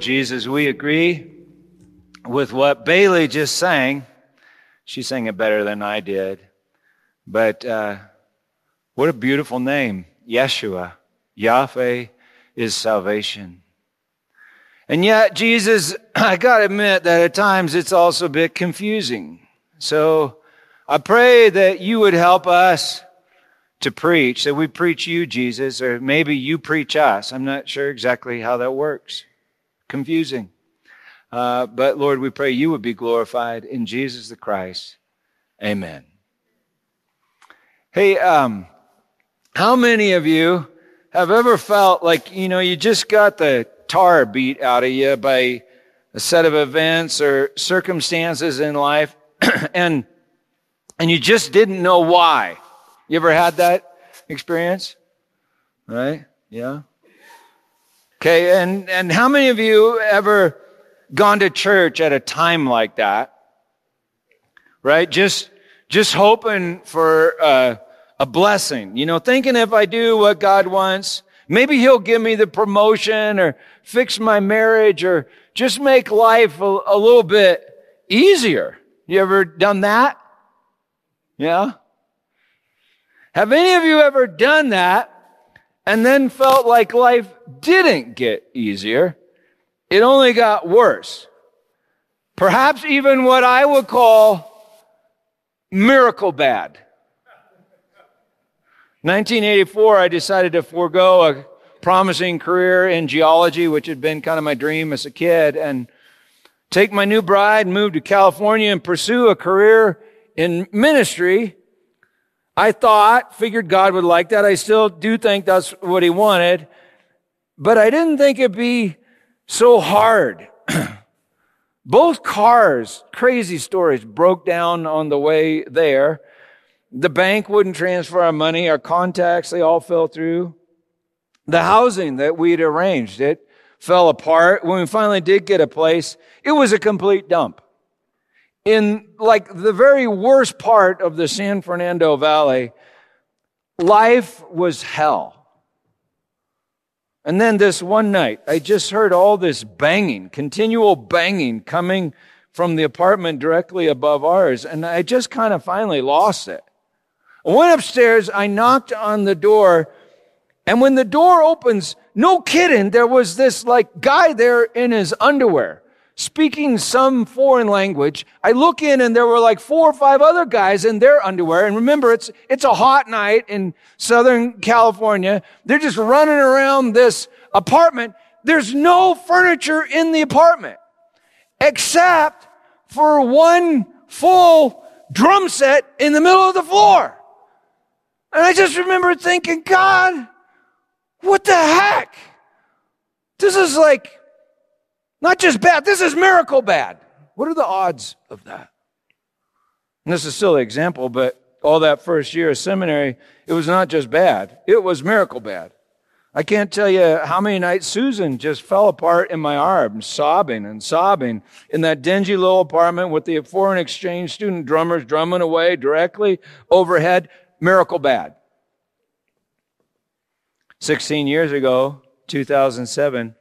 Jesus, we agree with what Bailey just sang. She sang it better than I did. But uh, what a beautiful name, Yeshua. Yahweh is salvation. And yet, Jesus, I got to admit that at times it's also a bit confusing. So I pray that you would help us to preach, that we preach you, Jesus, or maybe you preach us. I'm not sure exactly how that works. Confusing. Uh, but Lord, we pray you would be glorified in Jesus the Christ. Amen. Hey, um, how many of you have ever felt like, you know, you just got the tar beat out of you by a set of events or circumstances in life and, and you just didn't know why? You ever had that experience? Right? Yeah. Okay. And, and how many of you ever gone to church at a time like that? Right? Just, just hoping for, uh, a blessing. You know, thinking if I do what God wants, maybe He'll give me the promotion or fix my marriage or just make life a, a little bit easier. You ever done that? Yeah? Have any of you ever done that and then felt like life didn't get easier? It only got worse. Perhaps even what I would call miracle bad. 1984, I decided to forego a promising career in geology, which had been kind of my dream as a kid, and take my new bride, move to California, and pursue a career in ministry. I thought, figured God would like that. I still do think that's what He wanted, but I didn't think it'd be so hard. Both cars, crazy stories, broke down on the way there. The bank wouldn't transfer our money. Our contacts, they all fell through. The housing that we'd arranged, it fell apart. When we finally did get a place, it was a complete dump. In like the very worst part of the San Fernando Valley, life was hell. And then this one night, I just heard all this banging, continual banging coming from the apartment directly above ours. And I just kind of finally lost it. I went upstairs, I knocked on the door, and when the door opens, no kidding, there was this like guy there in his underwear speaking some foreign language. I look in and there were like four or five other guys in their underwear. And remember, it's, it's a hot night in Southern California. They're just running around this apartment. There's no furniture in the apartment except for one full drum set in the middle of the floor. And I just remember thinking, God, what the heck? This is like not just bad, this is miracle bad. What are the odds of that? And this is a silly example, but all that first year of seminary, it was not just bad, it was miracle bad. I can't tell you how many nights Susan just fell apart in my arms, sobbing and sobbing in that dingy little apartment with the foreign exchange student drummers drumming away directly overhead miracle bad. 16 years ago, 2007,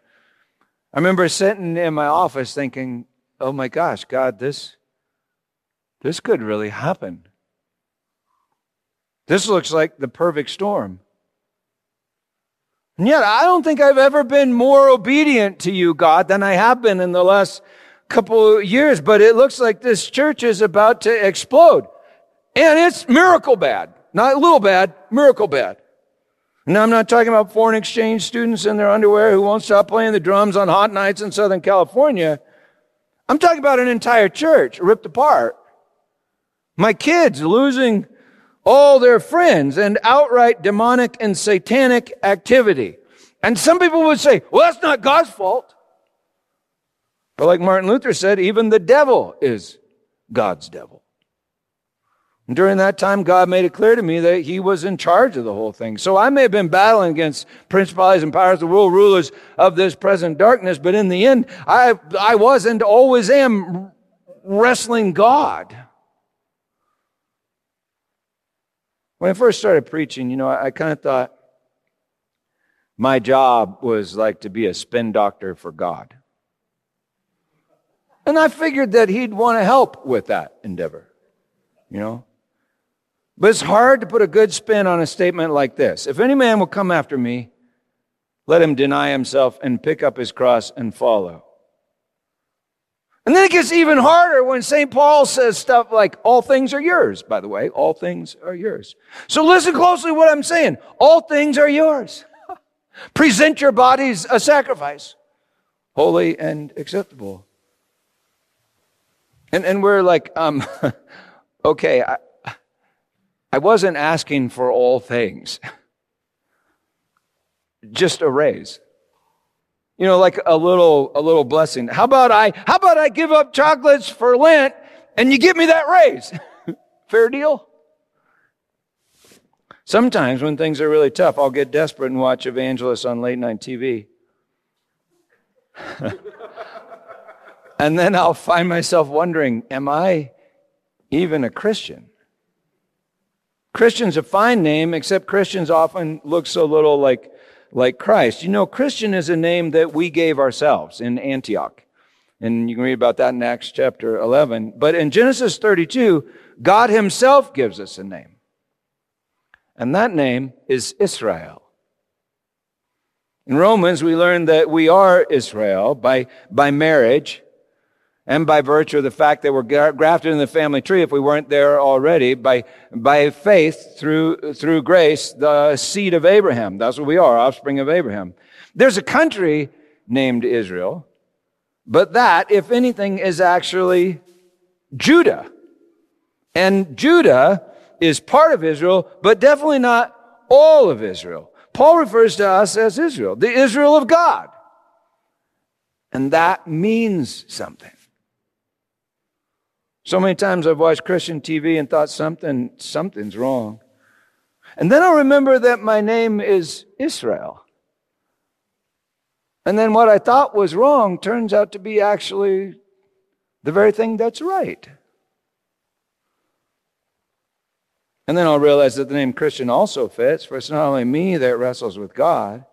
I remember sitting in my office thinking, oh my gosh, God, this, this could really happen. This looks like the perfect storm. And yet, I don't think I've ever been more obedient to you, God, than I have been in the last couple of years. But it looks like this church is about to explode. And it's miracle bad. Not a little bad, miracle bad. Now, I'm not talking about foreign exchange students in their underwear who won't stop playing the drums on hot nights in Southern California. I'm talking about an entire church ripped apart. My kids losing all their friends and outright demonic and satanic activity. And some people would say, well, that's not God's fault. But like Martin Luther said, even the devil is God's devil. And during that time, God made it clear to me that He was in charge of the whole thing. So I may have been battling against principalities and powers, the world rulers of this present darkness, but in the end, I, I was and always am wrestling God. When I first started preaching, you know, I, I kind of thought, my job was like to be a spin doctor for God. And I figured that he'd want to help with that endeavor, you know? But it's hard to put a good spin on a statement like this. If any man will come after me, let him deny himself and pick up his cross and follow. And then it gets even harder when St. Paul says stuff like, all things are yours, by the way. All things are yours. So listen closely what I'm saying. All things are yours. Present your bodies a sacrifice, holy and acceptable. And, and we're like, um, okay, I, I wasn't asking for all things. Just a raise. You know, like a little, a little blessing. How about I, how about I give up chocolates for Lent and you give me that raise? Fair deal? Sometimes when things are really tough, I'll get desperate and watch evangelists on late night TV. and then I'll find myself wondering, am I even a Christian? Christian's a fine name, except Christians often look so little like, like Christ. You know, Christian is a name that we gave ourselves in Antioch. And you can read about that in Acts chapter 11. But in Genesis 32, God himself gives us a name. And that name is Israel. In Romans, we learn that we are Israel by, by marriage and by virtue of the fact that we're grafted in the family tree if we weren't there already by, by faith through, through grace, the seed of Abraham. That's what we are, offspring of Abraham. There's a country named Israel, but that, if anything, is actually Judah. And Judah is part of Israel, but definitely not all of Israel. Paul refers to us as Israel, the Israel of God. And that means something. So many times I've watched Christian TV and thought something, something's wrong. And then I'll remember that my name is Israel. And then what I thought was wrong turns out to be actually the very thing that's right. And then I'll realize that the name Christian also fits, for it's not only me that wrestles with God.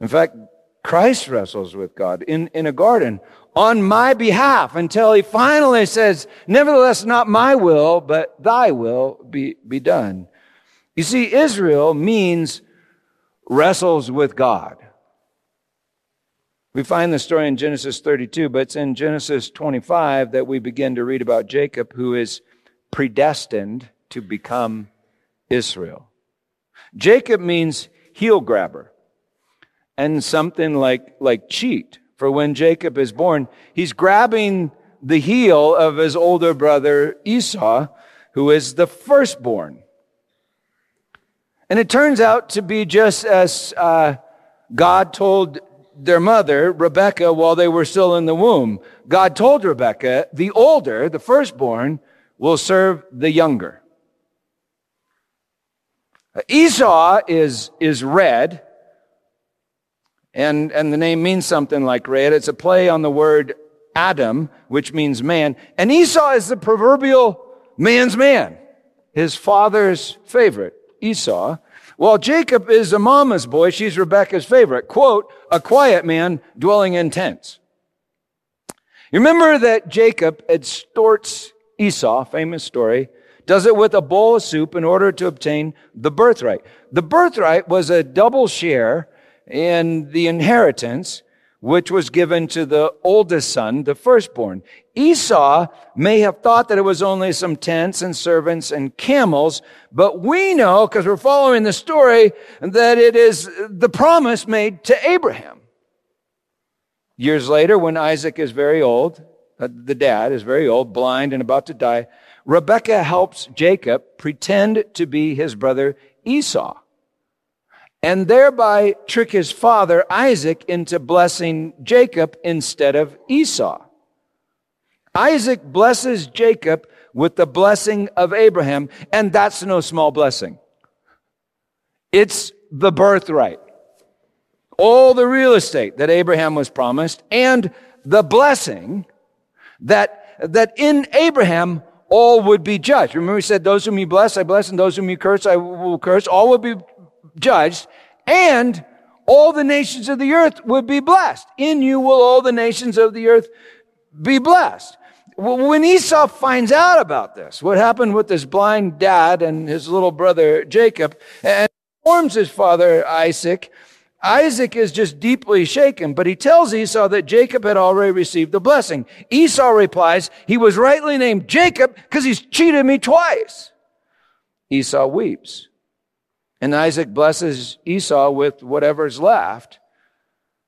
In fact, Christ wrestles with God in, in a garden on my behalf until he finally says, Nevertheless, not my will, but thy will be, be done. You see, Israel means wrestles with God. We find the story in Genesis 32, but it's in Genesis 25 that we begin to read about Jacob, who is predestined to become Israel. Jacob means heel grabber and something like, like cheat. For when Jacob is born, he's grabbing the heel of his older brother Esau, who is the firstborn. And it turns out to be just as uh, God told their mother, Rebecca, while they were still in the womb. God told Rebecca, the older, the firstborn, will serve the younger. Esau is, is red, and, and the name means something like red. It's a play on the word Adam, which means man. And Esau is the proverbial man's man, his father's favorite, Esau. While Jacob is a mama's boy, she's Rebecca's favorite. Quote, a quiet man dwelling in tents. You remember that Jacob extorts Esau, famous story, does it with a bowl of soup in order to obtain the birthright. The birthright was a double share in the inheritance, which was given to the oldest son, the firstborn. Esau may have thought that it was only some tents and servants and camels, but we know, because we're following the story, that it is the promise made to Abraham. Years later, when Isaac is very old, uh, the dad is very old, blind, and about to die, Rebekah helps Jacob pretend to be his brother Esau and thereby trick his father Isaac into blessing Jacob instead of Esau. Isaac blesses Jacob with the blessing of Abraham, and that's no small blessing. It's the birthright. All the real estate that Abraham was promised and the blessing that, that in Abraham all would be judged. Remember, he said, Those whom you bless, I bless, and those whom you curse, I will curse. All will be judged. And all the nations of the earth would be blessed. In you will all the nations of the earth be blessed. When Esau finds out about this, what happened with this blind dad and his little brother Jacob, and informs his father Isaac, Isaac is just deeply shaken, but he tells Esau that Jacob had already received the blessing. Esau replies, he was rightly named Jacob because he's cheated me twice. Esau weeps. And Isaac blesses Esau with whatever's left.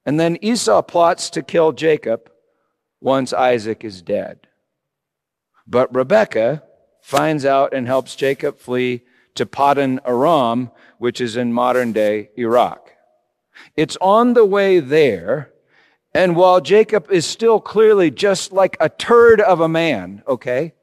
And then Esau plots to kill Jacob once Isaac is dead. But Rebekah finds out and helps Jacob flee to Paddan Aram, which is in modern day Iraq. It's on the way there. And while Jacob is still clearly just like a turd of a man, okay?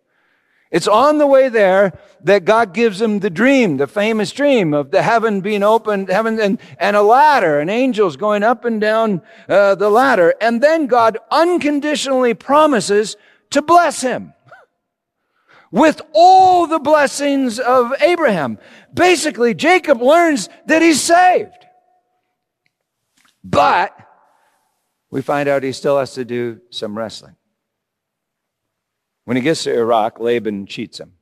It's on the way there that God gives him the dream, the famous dream of the heaven being opened, heaven and, and a ladder and angels going up and down uh, the ladder. And then God unconditionally promises to bless him with all the blessings of Abraham. Basically, Jacob learns that he's saved. But we find out he still has to do some wrestling. When he gets to Iraq, Laban cheats him,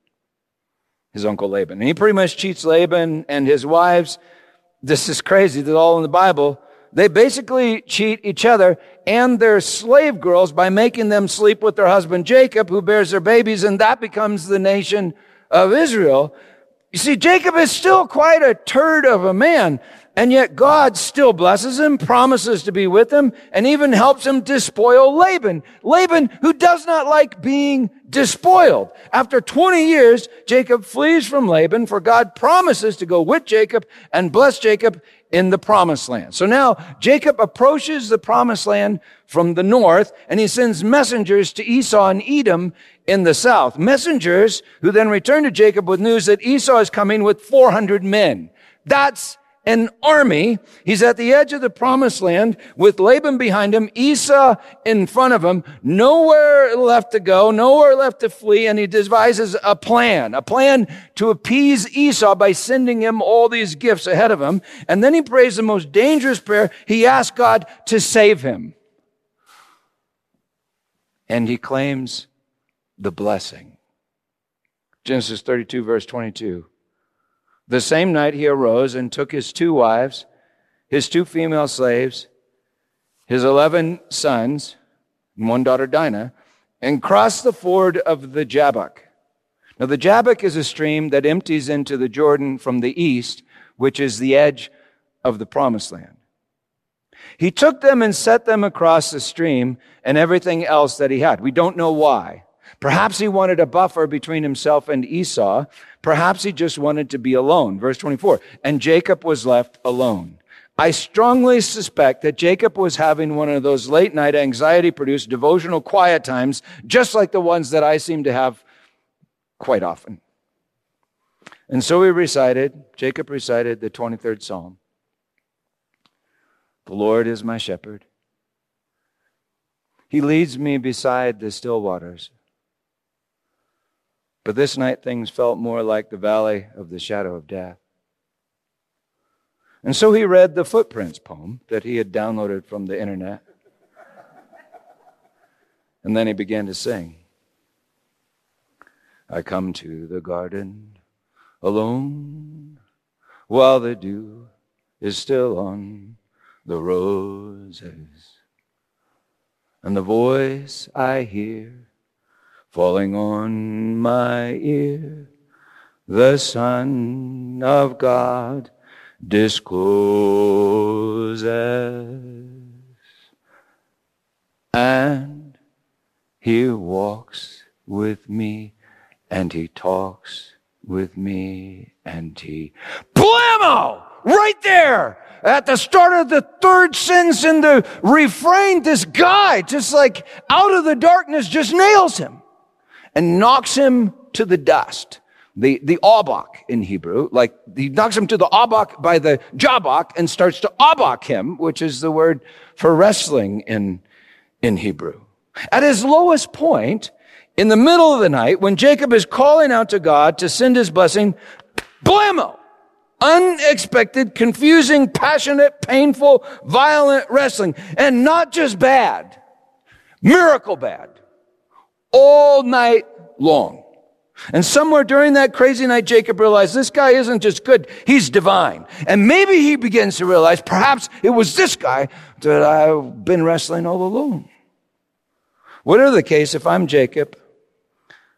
his uncle Laban. And he pretty much cheats Laban and his wives. This is crazy. This is all in the Bible. They basically cheat each other and their slave girls by making them sleep with their husband Jacob, who bears their babies, and that becomes the nation of Israel. You see, Jacob is still quite a turd of a man. And yet God still blesses him, promises to be with him, and even helps him despoil Laban. Laban, who does not like being despoiled. After 20 years, Jacob flees from Laban, for God promises to go with Jacob and bless Jacob in the promised land. So now Jacob approaches the promised land from the north, and he sends messengers to Esau and Edom in the south. Messengers who then return to Jacob with news that Esau is coming with 400 men. That's an army. He's at the edge of the promised land with Laban behind him, Esau in front of him, nowhere left to go, nowhere left to flee, and he devises a plan, a plan to appease Esau by sending him all these gifts ahead of him. And then he prays the most dangerous prayer. He asks God to save him. And he claims the blessing. Genesis 32 verse 22. The same night he arose and took his two wives, his two female slaves, his eleven sons, and one daughter Dinah, and crossed the ford of the Jabbok. Now the Jabbok is a stream that empties into the Jordan from the east, which is the edge of the promised land. He took them and set them across the stream and everything else that he had. We don't know why. Perhaps he wanted a buffer between himself and Esau. Perhaps he just wanted to be alone. Verse 24. And Jacob was left alone. I strongly suspect that Jacob was having one of those late night anxiety produced devotional quiet times, just like the ones that I seem to have quite often. And so he recited, Jacob recited the 23rd Psalm. The Lord is my shepherd. He leads me beside the still waters. But this night things felt more like the valley of the shadow of death. And so he read the Footprints poem that he had downloaded from the internet. And then he began to sing. I come to the garden alone while the dew is still on the roses. And the voice I hear falling on my ear, the Son of God discloses. And he walks with me, and he talks with me, and he, blammo! Right there! At the start of the third sentence in the refrain, this guy, just like out of the darkness, just nails him and knocks him to the dust. The, the abak in Hebrew, like he knocks him to the abak by the Jabbok and starts to abak him, which is the word for wrestling in, in Hebrew. At his lowest point, in the middle of the night, when Jacob is calling out to God to send his blessing, blammo! unexpected, confusing, passionate, painful, violent wrestling. And not just bad, miracle bad. All night long. And somewhere during that crazy night, Jacob realized this guy isn't just good, he's divine. And maybe he begins to realize perhaps it was this guy that I've been wrestling all along. Whatever the case, if I'm Jacob,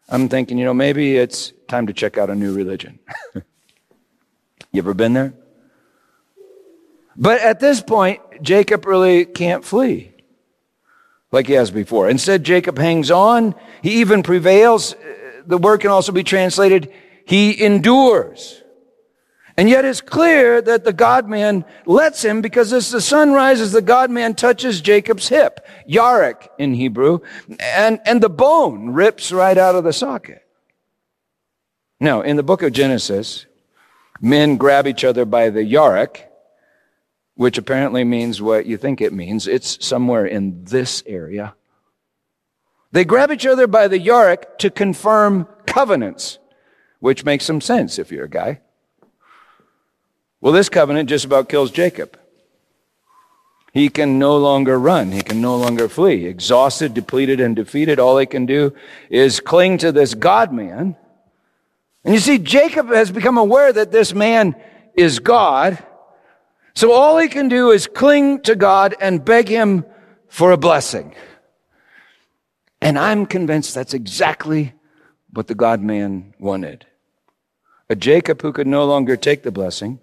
I'm thinking, you know, maybe it's time to check out a new religion. you ever been there? But at this point, Jacob really can't flee like he has before. Instead, Jacob hangs on. He even prevails. Uh, the word can also be translated, he endures. And yet it's clear that the God man lets him because as the sun rises, the God man touches Jacob's hip, Yarek in Hebrew, and, and the bone rips right out of the socket. Now, in the book of Genesis, men grab each other by the Yarek, which apparently means what you think it means. It's somewhere in this area. They grab each other by the Yarek to confirm covenants, which makes some sense if you're a guy. Well, this covenant just about kills Jacob. He can no longer run. He can no longer flee. Exhausted, depleted, and defeated, all he can do is cling to this God man. And you see, Jacob has become aware that this man is God. So all he can do is cling to God and beg him for a blessing. And I'm convinced that's exactly what the God man wanted. A Jacob who could no longer take the blessing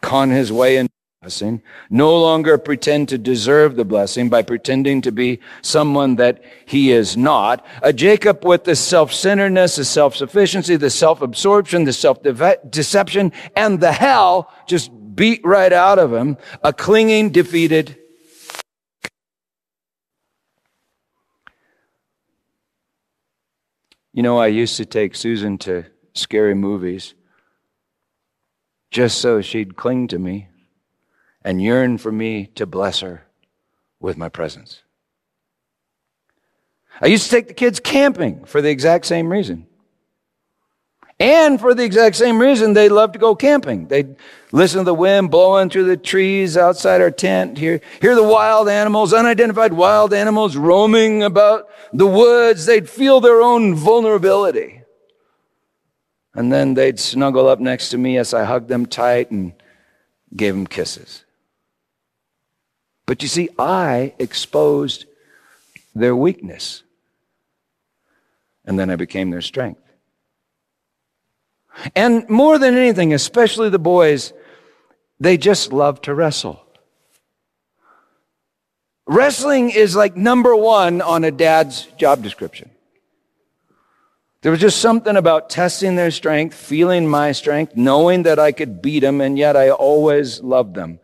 con his way into blessing, no longer pretend to deserve the blessing by pretending to be someone that he is not. A Jacob with the self-centeredness, the self-sufficiency, the self-absorption, the self-deception, and the hell just beat right out of him. A clinging, defeated You know, I used to take Susan to scary movies just so she'd cling to me and yearn for me to bless her with my presence. I used to take the kids camping for the exact same reason. And for the exact same reason, they love to go camping. They'd listen to the wind blowing through the trees outside our tent, hear, hear the wild animals, unidentified wild animals roaming about the woods. They'd feel their own vulnerability. And then they'd snuggle up next to me as I hugged them tight and gave them kisses. But you see, I exposed their weakness. And then I became their strength. And more than anything, especially the boys, they just love to wrestle. Wrestling is like number one on a dad's job description. There was just something about testing their strength, feeling my strength, knowing that I could beat them, and yet I always loved them.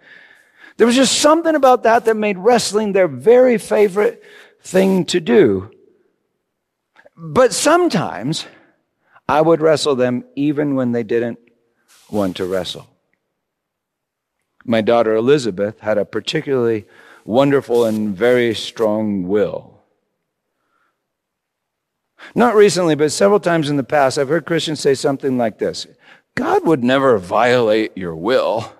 There was just something about that that made wrestling their very favorite thing to do. But sometimes I would wrestle them even when they didn't want to wrestle. My daughter Elizabeth had a particularly wonderful and very strong will. Not recently, but several times in the past, I've heard Christians say something like this God would never violate your will.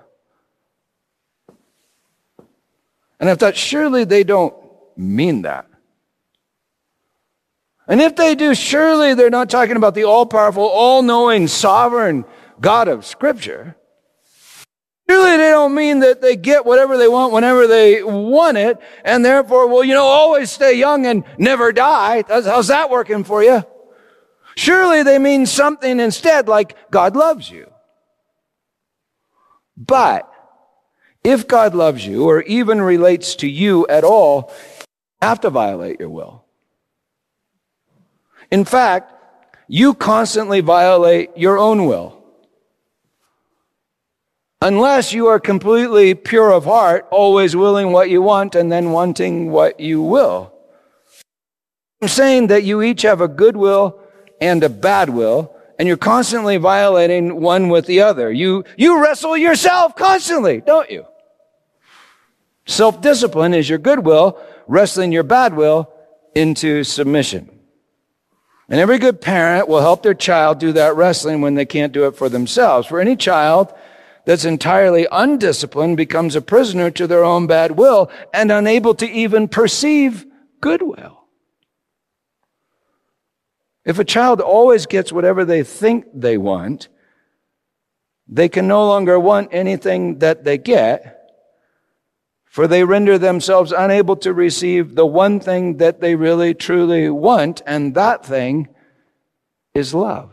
And I thought, surely they don't mean that. And if they do, surely they're not talking about the all powerful, all knowing, sovereign God of Scripture. Surely they don't mean that they get whatever they want whenever they want it, and therefore, well, you know, always stay young and never die. How's that working for you? Surely they mean something instead like God loves you. But if God loves you or even relates to you at all, you have to violate your will. In fact, you constantly violate your own will. Unless you are completely pure of heart, always willing what you want and then wanting what you will. I'm saying that you each have a good will and a bad will, and you're constantly violating one with the other. You, you wrestle yourself constantly, don't you? Self-discipline is your good will, wrestling your bad will into submission. And every good parent will help their child do that wrestling when they can't do it for themselves. For any child that's entirely undisciplined becomes a prisoner to their own bad will and unable to even perceive goodwill. If a child always gets whatever they think they want, they can no longer want anything that they get, for they render themselves unable to receive the one thing that they really truly want, and that thing is love.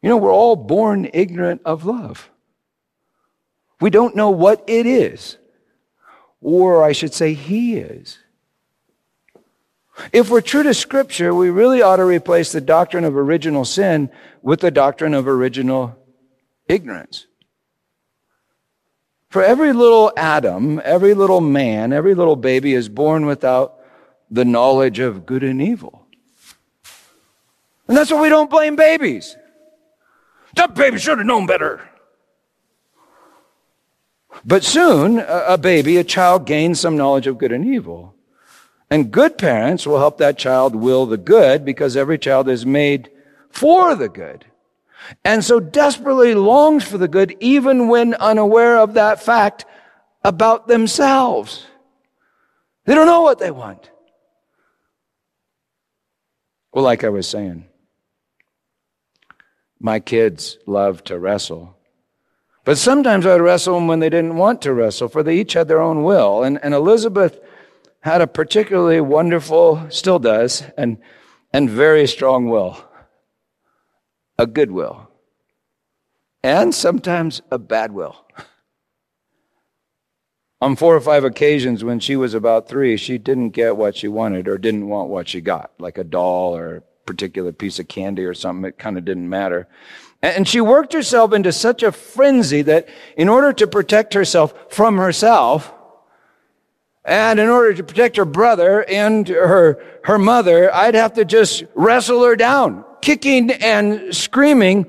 You know, we're all born ignorant of love. We don't know what it is, or I should say, He is. If we're true to Scripture, we really ought to replace the doctrine of original sin with the doctrine of original ignorance. For every little Adam, every little man, every little baby is born without the knowledge of good and evil. And that's why we don't blame babies. That baby should have known better. But soon, a baby, a child gains some knowledge of good and evil. And good parents will help that child will the good because every child is made for the good. And so desperately longs for the good even when unaware of that fact about themselves. They don't know what they want. Well, like I was saying, my kids love to wrestle. But sometimes I'd wrestle them when they didn't want to wrestle, for they each had their own will. And, and Elizabeth had a particularly wonderful, still does, and, and very strong will. A good will. And sometimes a bad will. On four or five occasions when she was about three, she didn't get what she wanted or didn't want what she got, like a doll or a particular piece of candy or something. It kind of didn't matter. And she worked herself into such a frenzy that in order to protect herself from herself, and in order to protect her brother and her, her mother, I'd have to just wrestle her down, kicking and screaming.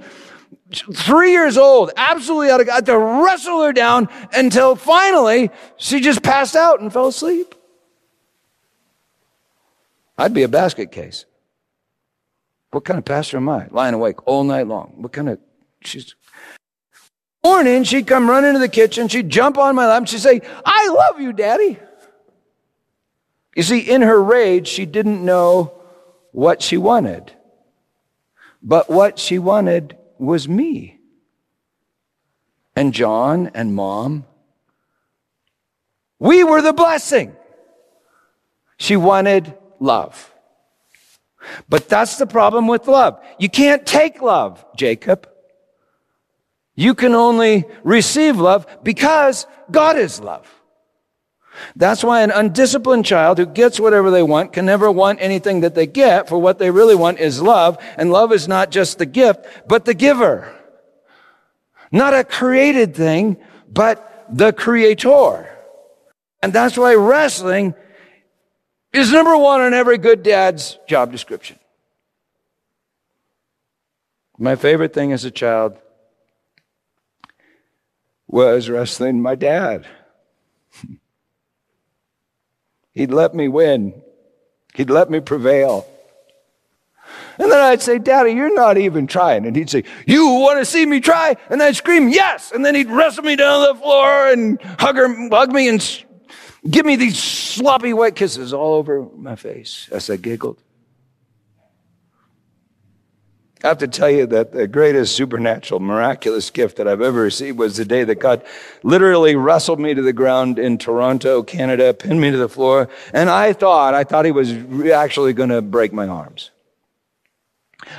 Three years old, absolutely out of God, to wrestle her down until finally she just passed out and fell asleep. I'd be a basket case. What kind of pastor am I? Lying awake all night long. What kind of, she's, morning, she'd come run into the kitchen, she'd jump on my lap, and she'd say, I love you, daddy. You see, in her rage, she didn't know what she wanted. But what she wanted was me. And John and mom. We were the blessing. She wanted love. But that's the problem with love. You can't take love, Jacob. You can only receive love because God is love. That's why an undisciplined child who gets whatever they want can never want anything that they get, for what they really want is love, and love is not just the gift, but the giver. Not a created thing, but the creator. And that's why wrestling is number one on every good dad's job description. My favorite thing as a child was wrestling my dad. He'd let me win. He'd let me prevail. And then I'd say, Daddy, you're not even trying. And he'd say, You want to see me try? And I'd scream, Yes. And then he'd wrestle me down the floor and hug, her, hug me and give me these sloppy wet kisses all over my face as I giggled. I have to tell you that the greatest supernatural, miraculous gift that I've ever received was the day that God literally wrestled me to the ground in Toronto, Canada, pinned me to the floor, and I thought, I thought he was actually going to break my arms.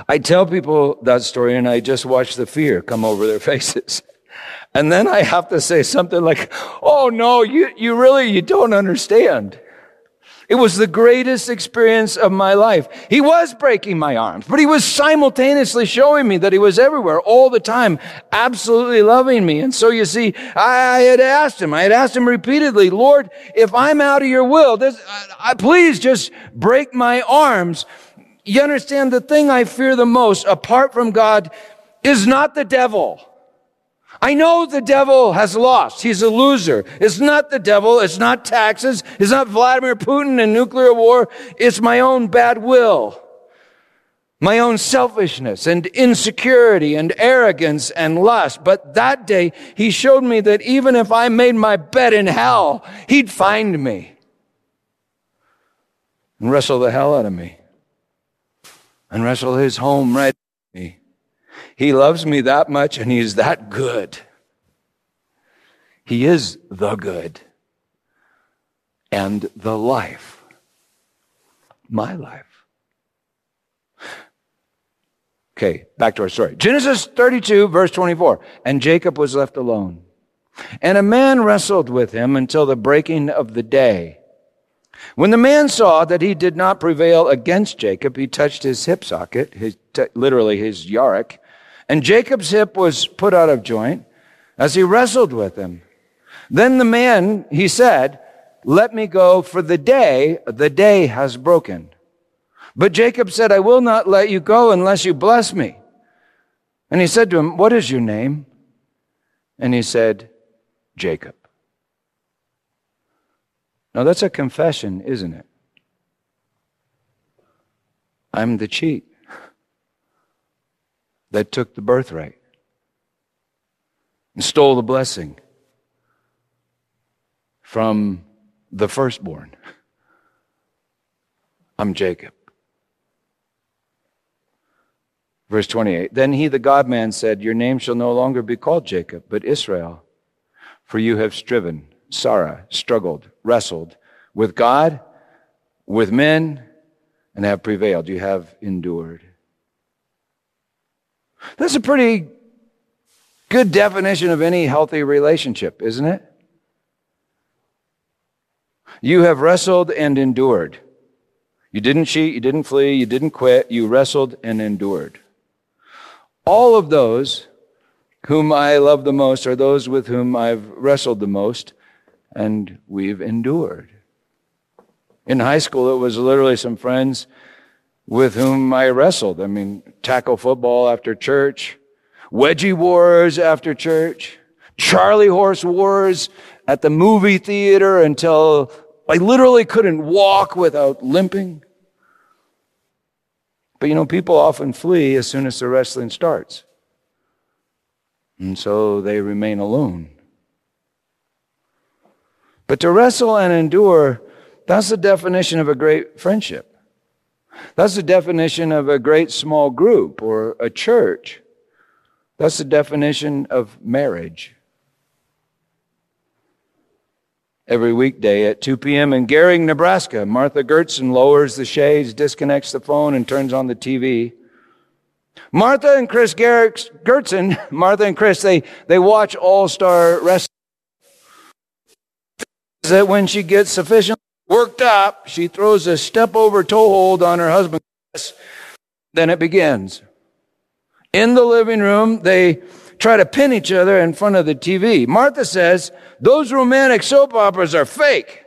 I tell people that story and I just watch the fear come over their faces. And then I have to say something like, oh no, you, you really, you don't understand. It was the greatest experience of my life. He was breaking my arms, but he was simultaneously showing me that he was everywhere all the time, absolutely loving me. And so you see, I, had asked him, I had asked him repeatedly, Lord, if I'm out of your will, this, I, please just break my arms. You understand the thing I fear the most apart from God is not the devil. I know the devil has lost. He's a loser. It's not the devil. It's not taxes. It's not Vladimir Putin and nuclear war. It's my own bad will. my own selfishness and insecurity and arrogance and lust. But that day, he showed me that even if I made my bed in hell, he'd find me and wrestle the hell out of me and wrestle his home right me. He loves me that much and he's that good. He is the good and the life. My life. Okay, back to our story. Genesis 32, verse 24. And Jacob was left alone. And a man wrestled with him until the breaking of the day. When the man saw that he did not prevail against Jacob, he touched his hip socket, his, t- literally his yarik, and Jacob's hip was put out of joint as he wrestled with him. Then the man, he said, let me go for the day, the day has broken. But Jacob said, I will not let you go unless you bless me. And he said to him, What is your name? And he said, Jacob. Now that's a confession, isn't it? I'm the cheat that took the birthright and stole the blessing from the firstborn. I'm Jacob. Verse 28 Then he, the God man, said, Your name shall no longer be called Jacob, but Israel, for you have striven, Sarah, struggled, wrestled with God, with men, and have prevailed. You have endured. That's a pretty good definition of any healthy relationship, isn't it? You have wrestled and endured. You didn't cheat, you didn't flee, you didn't quit, you wrestled and endured. All of those whom I love the most are those with whom I've wrestled the most and we've endured. In high school, it was literally some friends with whom I wrestled. I mean, tackle football after church, wedgie wars after church, Charlie horse wars at the movie theater until I literally couldn't walk without limping. But you know, people often flee as soon as the wrestling starts. And so they remain alone. But to wrestle and endure, that's the definition of a great friendship. That's the definition of a great small group or a church. That's the definition of marriage. every weekday at 2 p.m. in Gering, Nebraska. Martha Gertson lowers the shades, disconnects the phone, and turns on the TV. Martha and Chris Gertson, Martha and Chris, they, they watch All Star Wrestling. That when she gets sufficiently worked up, she throws a step over toe hold on her husband. Then it begins. In the living room, they try to pin each other in front of the TV. Martha says, those romantic soap operas are fake,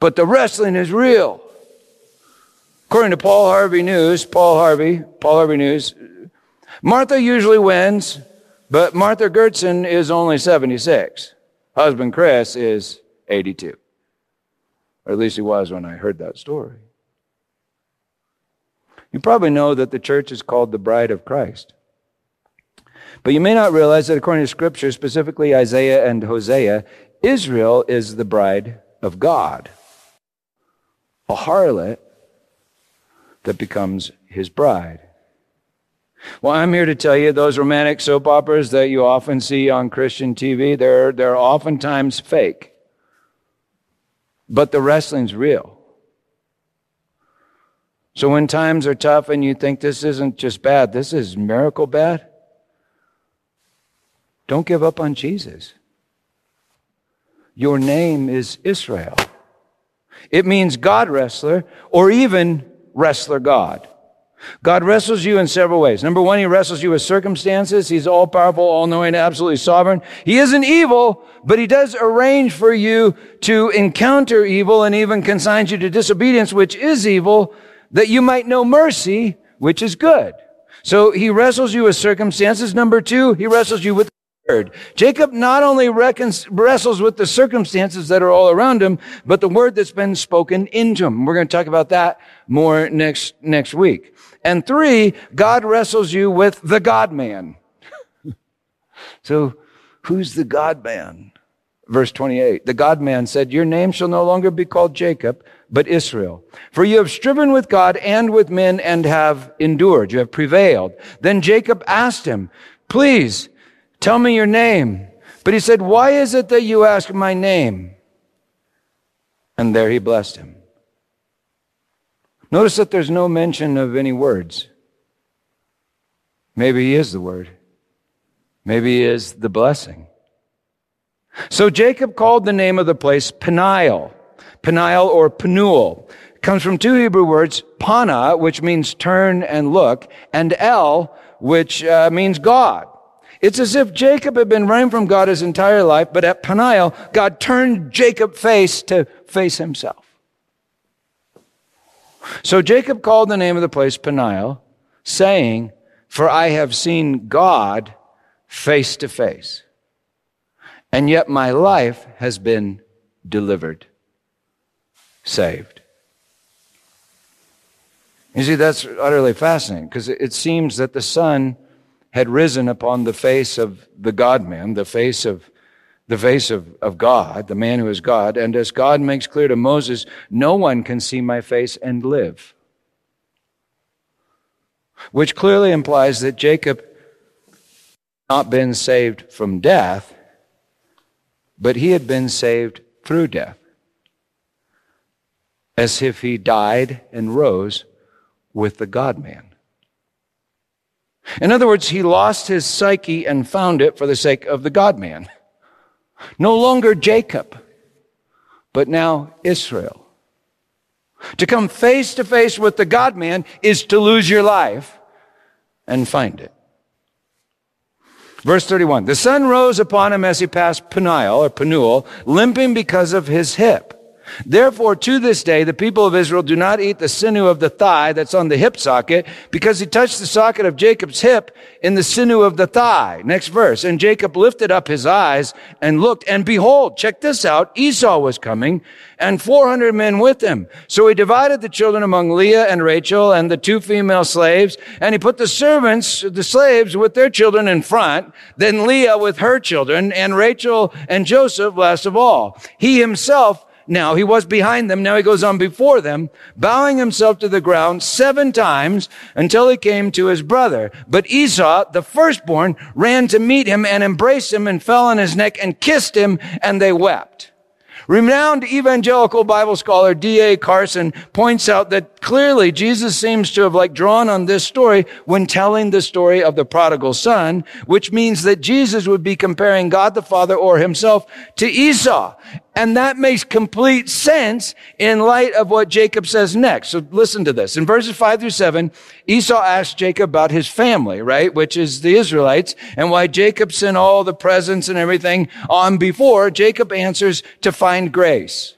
but the wrestling is real. According to Paul Harvey News, Paul Harvey, Paul Harvey News, Martha usually wins, but Martha Gertson is only 76. Husband Chris is 82. Or at least he was when I heard that story. You probably know that the church is called the bride of Christ. But you may not realize that according to Scripture, specifically Isaiah and Hosea, Israel is the bride of God. A harlot that becomes his bride. Well, I'm here to tell you those romantic soap operas that you often see on Christian TV, they're, they're oftentimes fake. But the wrestling's real. So when times are tough and you think this isn't just bad, this is miracle bad, don't give up on Jesus. Your name is Israel. It means God wrestler or even wrestler God. God wrestles you in several ways. Number one, he wrestles you with circumstances. He's all powerful, all knowing, absolutely sovereign. He isn't evil, but he does arrange for you to encounter evil and even consigns you to disobedience, which is evil, that you might know mercy, which is good. So he wrestles you with circumstances. Number two, he wrestles you with the word. Jacob not only wrestles with the circumstances that are all around him, but the word that's been spoken into him. We're going to talk about that more next, next week. And three, God wrestles you with the God man. so who's the God man? Verse 28. The God man said, Your name shall no longer be called Jacob, but Israel. For you have striven with God and with men and have endured. You have prevailed. Then Jacob asked him, Please tell me your name. But he said, Why is it that you ask my name? And there he blessed him. Notice that there's no mention of any words. Maybe he is the word. Maybe he is the blessing. So Jacob called the name of the place Peniel. Peniel or Penuel comes from two Hebrew words, pana, which means turn and look, and el, which uh, means God. It's as if Jacob had been running from God his entire life, but at Peniel, God turned Jacob face to face himself. So Jacob called the name of the place Peniel, saying, For I have seen God face to face, and yet my life has been delivered, saved. You see, that's utterly fascinating because it seems that the sun had risen upon the face of the God man, the face of the face of, of God, the man who is God. And as God makes clear to Moses, no one can see my face and live. Which clearly implies that Jacob not been saved from death, but he had been saved through death. As if he died and rose with the God man. In other words, he lost his psyche and found it for the sake of the God man. No longer Jacob, but now Israel. To come face to face with the God man is to lose your life and find it. Verse 31. The sun rose upon him as he passed Peniel or Penuel, limping because of his hip. Therefore, to this day, the people of Israel do not eat the sinew of the thigh that's on the hip socket because he touched the socket of Jacob's hip in the sinew of the thigh. Next verse. And Jacob lifted up his eyes and looked and behold, check this out. Esau was coming and 400 men with him. So he divided the children among Leah and Rachel and the two female slaves and he put the servants, the slaves with their children in front, then Leah with her children and Rachel and Joseph last of all. He himself now. He was behind them. Now he goes on before them, bowing himself to the ground seven times until he came to his brother. But Esau, the firstborn, ran to meet him and embraced him and fell on his neck and kissed him and they wept. Renowned evangelical Bible scholar D.A. Carson points out that clearly Jesus seems to have like drawn on this story when telling the story of the prodigal son, which means that Jesus would be comparing God the Father or himself to Esau. And that makes complete sense in light of what Jacob says next. So listen to this. In verses five through seven, Esau asks Jacob about his family, right? Which is the Israelites and why Jacob sent all the presents and everything on before. Jacob answers to find grace,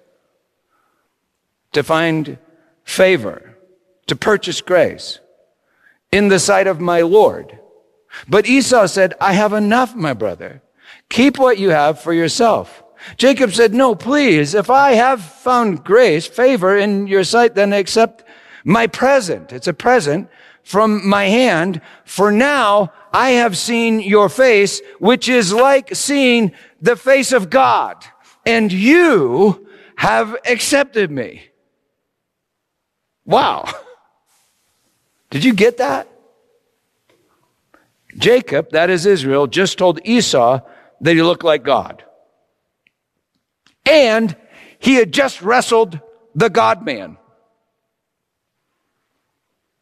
to find favor, to purchase grace in the sight of my Lord. But Esau said, I have enough, my brother. Keep what you have for yourself. Jacob said, no, please, if I have found grace, favor in your sight, then accept my present. It's a present from my hand. For now I have seen your face, which is like seeing the face of God. And you have accepted me. Wow. Did you get that? Jacob, that is Israel, just told Esau that he looked like God and he had just wrestled the God man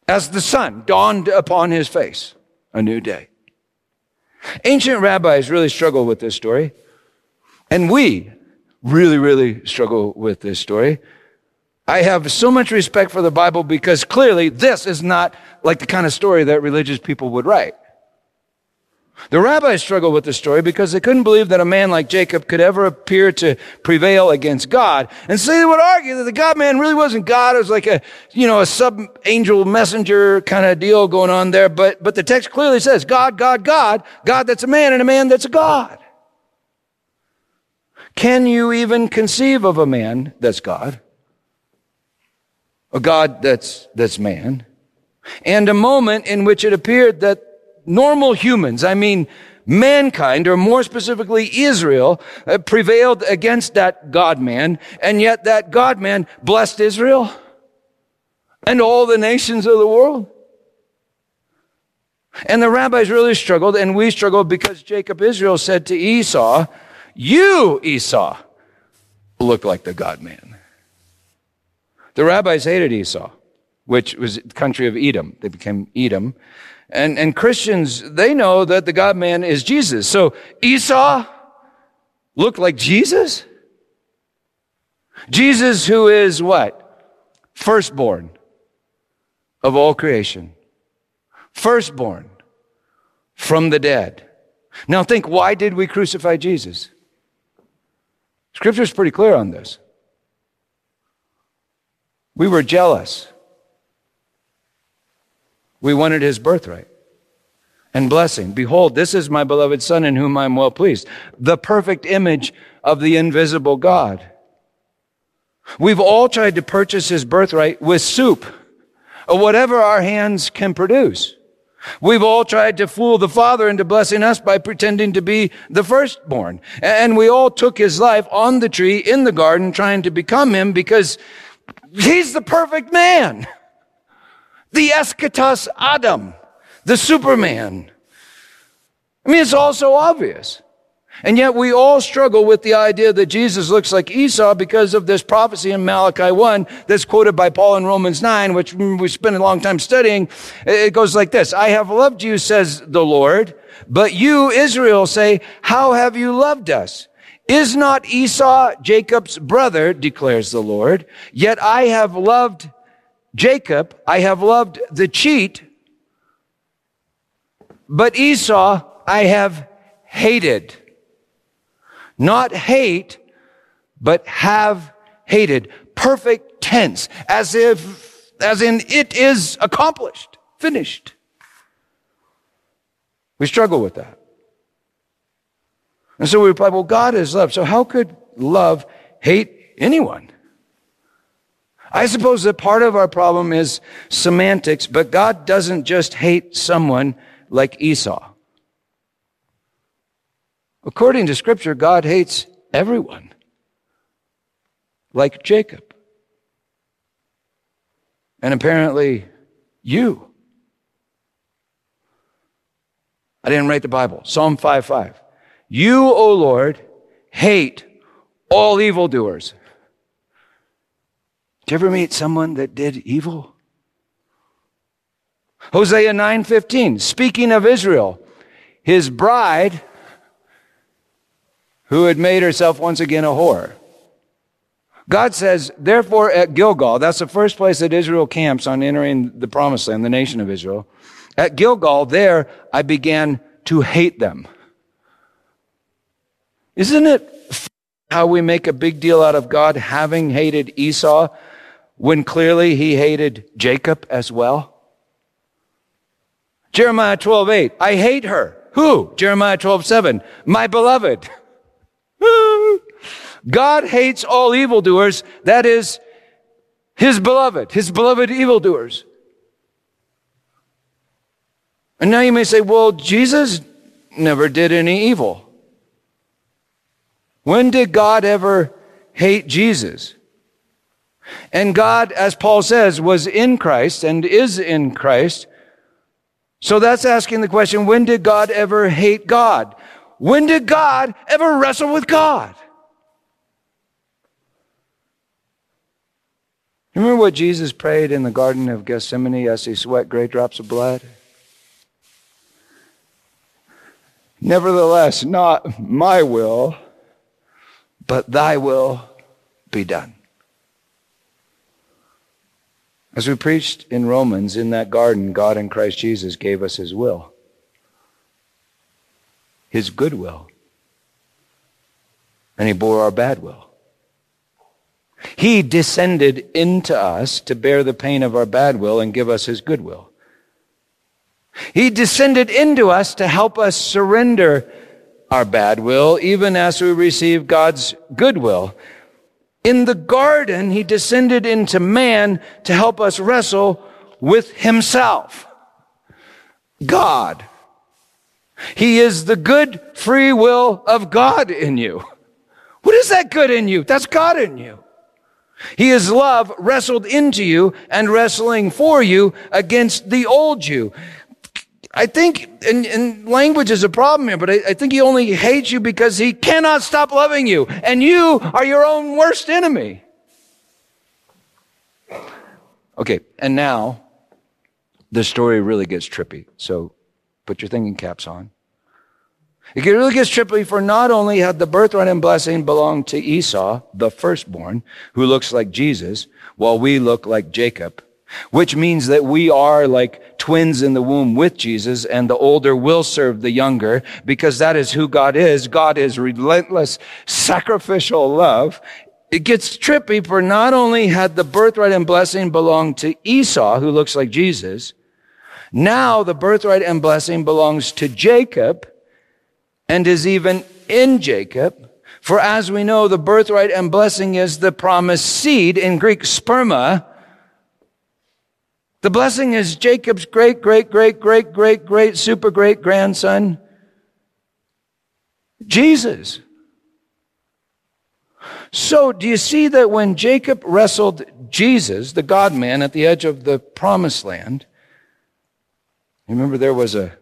as the sun dawned upon his face, a new day. Ancient rabbis really struggle with this story, and we really, really struggle with this story. I have so much respect for the Bible because clearly this is not like the kind of story that religious people would write. The rabbis struggled with the story because they couldn't believe that a man like Jacob could ever appear to prevail against God. And so they would argue that the God man really wasn't God. It was like a, you know, a sub angel messenger kind of deal going on there. But, but the text clearly says God, God, God, God that's a man and a man that's a God. Can you even conceive of a man that's God? A God that's, that's man? and a moment in which it appeared that normal humans, I mean, mankind, or more specifically Israel, uh, prevailed against that God man, and yet that God man blessed Israel and all the nations of the world. And the rabbis really struggled, and we struggled because Jacob Israel said to Esau, You, Esau, look like the God man. The rabbis hated Esau, which was the country of Edom. They became Edom. And, and Christians, they know that the God man is Jesus. So Esau looked like Jesus? Jesus who is what? Firstborn of all creation. Firstborn from the dead. Now think, why did we crucify Jesus? Scripture is pretty clear on this. We were jealous. We wanted his birthright and blessing. Behold, this is my beloved Son in whom I am well pleased. The perfect image of the invisible God. We've all tried to purchase his birthright with soup or whatever our hands can produce. We've all tried to fool the Father into blessing us by pretending to be the firstborn. And we all took his life on the tree in the garden trying to become him because he's the perfect man the eschatos Adam, the Superman. I mean, it's all so obvious. And yet we all struggle with the idea that Jesus looks like Esau because of this prophecy in Malachi 1 that's quoted by Paul in Romans 9, which we spent a long time studying. It goes like this. I have loved you, says the Lord, but you, Israel, say, how have you loved us? Is not Esau Jacob's brother, declares the Lord? Yet I have loved Jacob, I have loved the cheat, but Esau I have hated. Not hate, but have hated. Perfect tense, as if, as in it is accomplished, finished. We struggle with that. And so we reply, well, God is love. So how could love hate anyone? I suppose that part of our problem is semantics, but God doesn't just hate someone like Esau. According to scripture, God hates everyone, like Jacob. And apparently, you. I didn't write the Bible. Psalm 5 5. You, O Lord, hate all evildoers. Did you ever meet someone that did evil? Hosea 9:15, speaking of Israel, his bride who had made herself once again a whore. God says, therefore at Gilgal, that's the first place that Israel camps on entering the promised land, the nation of Israel. At Gilgal, there I began to hate them. Isn't it how we make a big deal out of God having hated Esau when clearly he hated Jacob as well? Jeremiah 12, 8. I hate her. Who? Jeremiah 12, 7. My beloved. God hates all evildoers. That is his beloved, his beloved evildoers. And now you may say, well, Jesus never did any evil. When did God ever hate Jesus? And God, as Paul says, was in Christ and is in Christ. So that's asking the question, when did God ever hate God? When did God ever wrestle with God? Remember what Jesus prayed in the Garden of Gethsemane as he sweat great drops of blood? Nevertheless, not my will, but thy will be done. As we preached in Romans, in that garden, God in Christ Jesus gave us his will, his good will, and he bore our bad will. He descended into us to bear the pain of our bad will and give us his good will. He descended into us to help us surrender our bad will, even as we receive God's good will. In the garden, he descended into man to help us wrestle with himself. God. He is the good free will of God in you. What is that good in you? That's God in you. He is love wrestled into you and wrestling for you against the old you. I think, and, and language is a problem here, but I, I think he only hates you because he cannot stop loving you. And you are your own worst enemy. Okay, and now the story really gets trippy. So put your thinking caps on. It really gets trippy for not only had the birthright and blessing belonged to Esau, the firstborn, who looks like Jesus, while we look like Jacob, which means that we are like twins in the womb with Jesus and the older will serve the younger because that is who God is. God is relentless sacrificial love. It gets trippy for not only had the birthright and blessing belonged to Esau, who looks like Jesus, now the birthright and blessing belongs to Jacob and is even in Jacob. For as we know, the birthright and blessing is the promised seed in Greek sperma. The blessing is Jacob's great, great, great, great, great, great, super great grandson, Jesus. So, do you see that when Jacob wrestled Jesus, the God man, at the edge of the promised land, remember there was a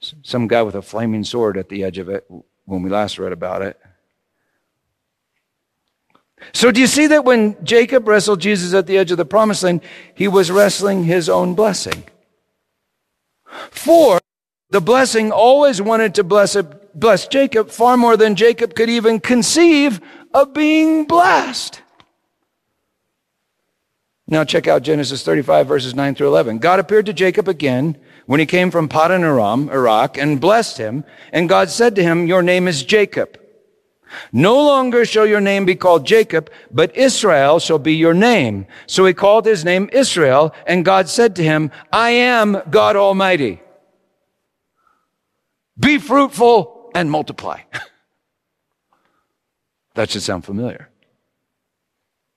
some guy with a flaming sword at the edge of it when we last read about it. So do you see that when Jacob wrestled Jesus at the edge of the promised land, he was wrestling his own blessing? For the blessing always wanted to bless, bless Jacob far more than Jacob could even conceive of being blessed. Now check out Genesis 35 verses 9 through 11. God appeared to Jacob again when he came from Paddan Aram, Iraq, and blessed him. And God said to him, your name is Jacob. No longer shall your name be called Jacob, but Israel shall be your name. So he called his name Israel, and God said to him, I am God Almighty. Be fruitful and multiply. that should sound familiar.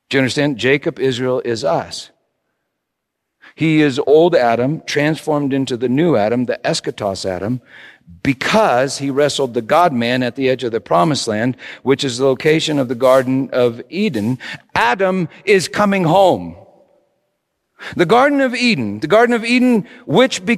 Do you understand? Jacob, Israel is us. He is old Adam transformed into the new Adam, the eschatos Adam, because he wrestled the God man at the edge of the promised land, which is the location of the Garden of Eden. Adam is coming home. The Garden of Eden, the Garden of Eden, which